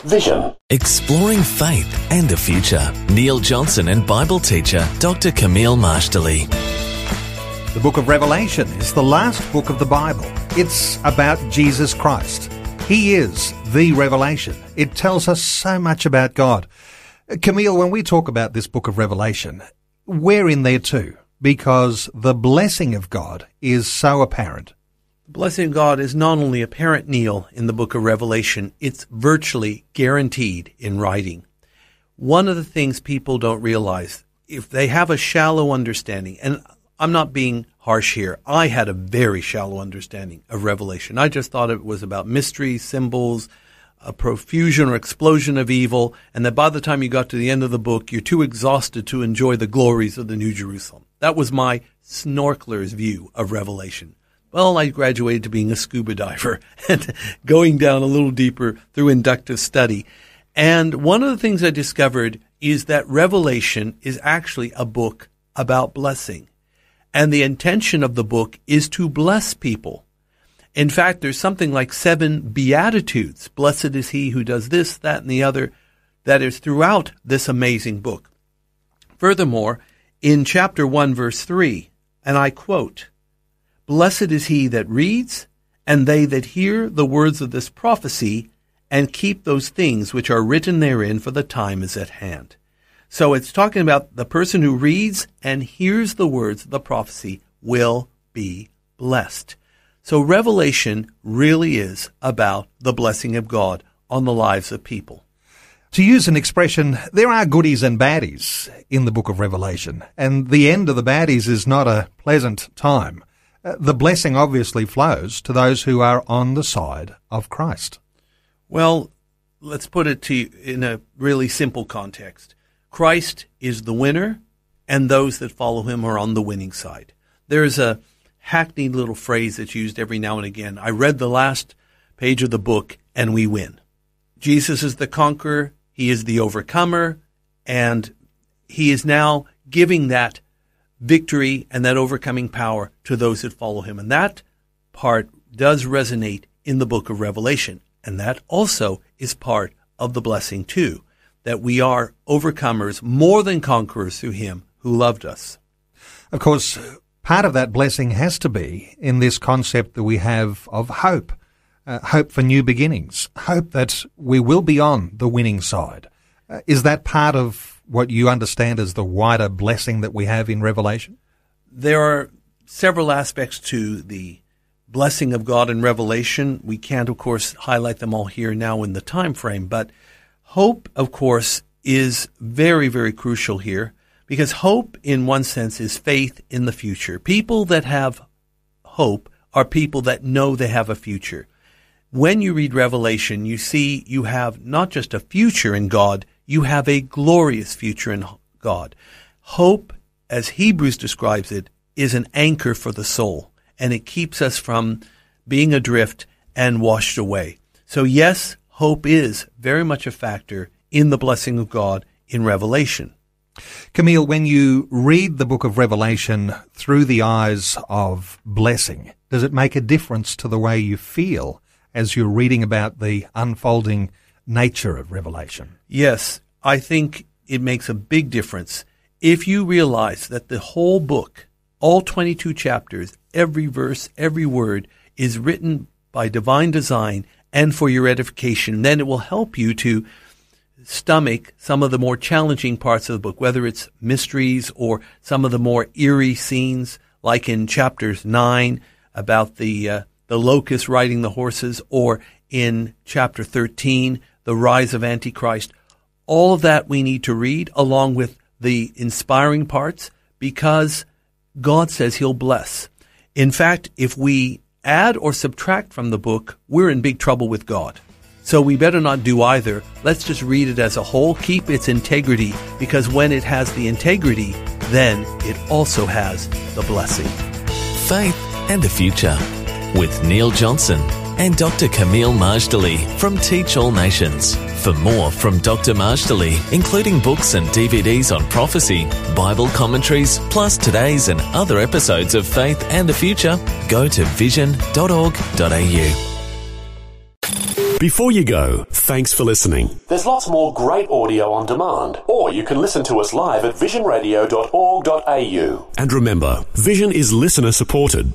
Vision. Exploring faith and the future. Neil Johnson and Bible teacher Dr. Camille Majdali. The book of Revelation is the last book of the Bible. It's about Jesus Christ. He is the revelation. It tells us so much about God. Camille, when we talk about this book of Revelation, we're in there too, because the blessing of God is so apparent. Blessing of God is not only apparent, Neil, in the book of Revelation, it's virtually guaranteed in writing. One of the things people don't realize, if they have a shallow understanding, and I'm not being harsh here, I had a very shallow understanding of Revelation. I just thought it was about mysteries, symbols, a profusion or explosion of evil, and that by the time you got to the end of the book, you're too exhausted to enjoy the glories of the New Jerusalem. That was my snorkeler's view of Revelation. Well, I graduated to being a scuba diver and going down a little deeper through inductive study. And one of the things I discovered is that Revelation is actually a book about blessing. And the intention of the book is to bless people. In fact, there's something like seven beatitudes. Blessed is he who does this, that, and the other that is throughout this amazing book. Furthermore, in chapter 1, verse 3, and I quote, Blessed is he that reads, and they that hear the words of this prophecy, and keep those things which are written therein, for the time is at hand. So it's talking about the person who reads and hears the words of the prophecy will be blessed. So Revelation really is about the blessing of God on the lives of people. To use an expression, there are goodies and baddies in the book of Revelation, and the end of the baddies is not a pleasant time. Uh, the blessing obviously flows to those who are on the side of Christ. Well, let's put it to you in a really simple context. Christ is the winner, and those that follow him are on the winning side. There's a hackneyed little phrase that's used every now and again. I read the last page of the book, and we win. Jesus is the conqueror, he is the overcomer, and he is now giving that victory and that overcoming power to those that follow him. And that part does resonate in the book of Revelation. And that also is part of the blessing too, that we are overcomers more than conquerors through him who loved us. Of course, part of that blessing has to be in this concept that we have of hope. Uh, hope for new beginnings, hope that we will be on the winning side. Uh, is that part of what you understand as the wider blessing that we have in Revelation? There are several aspects to the blessing of God in Revelation. We can't, of course, highlight them all here now in the time frame, but hope, of course, is very, very crucial here because hope, in one sense, is faith in the future. People that have hope are people that know they have a future. When you read Revelation, you see you have not just a future in God, you have a glorious future in God. Hope, as Hebrews describes it, is an anchor for the soul, and it keeps us from being adrift and washed away. So, yes, hope is very much a factor in the blessing of God in Revelation. Camille, when you read the book of Revelation through the eyes of blessing, does it make a difference to the way you feel as you're reading about the unfolding nature of Revelation? Yes, I think it makes a big difference if you realize that the whole book, all 22 chapters, every verse, every word is written by divine design and for your edification. Then it will help you to stomach some of the more challenging parts of the book, whether it's mysteries or some of the more eerie scenes, like in chapters 9 about the, uh, the locust riding the horses, or in chapter 13, the rise of Antichrist. All of that we need to read along with the inspiring parts because God says He'll bless. In fact, if we add or subtract from the book, we're in big trouble with God. So we better not do either. Let's just read it as a whole, keep its integrity, because when it has the integrity, then it also has the blessing. Faith and the Future with Neil Johnson and Dr. Camille Majdali from Teach All Nations. For more from Dr. Majdali, including books and DVDs on prophecy, Bible commentaries, plus today's and other episodes of Faith and the Future, go to vision.org.au. Before you go, thanks for listening. There's lots more great audio on demand, or you can listen to us live at visionradio.org.au. And remember, Vision is listener supported.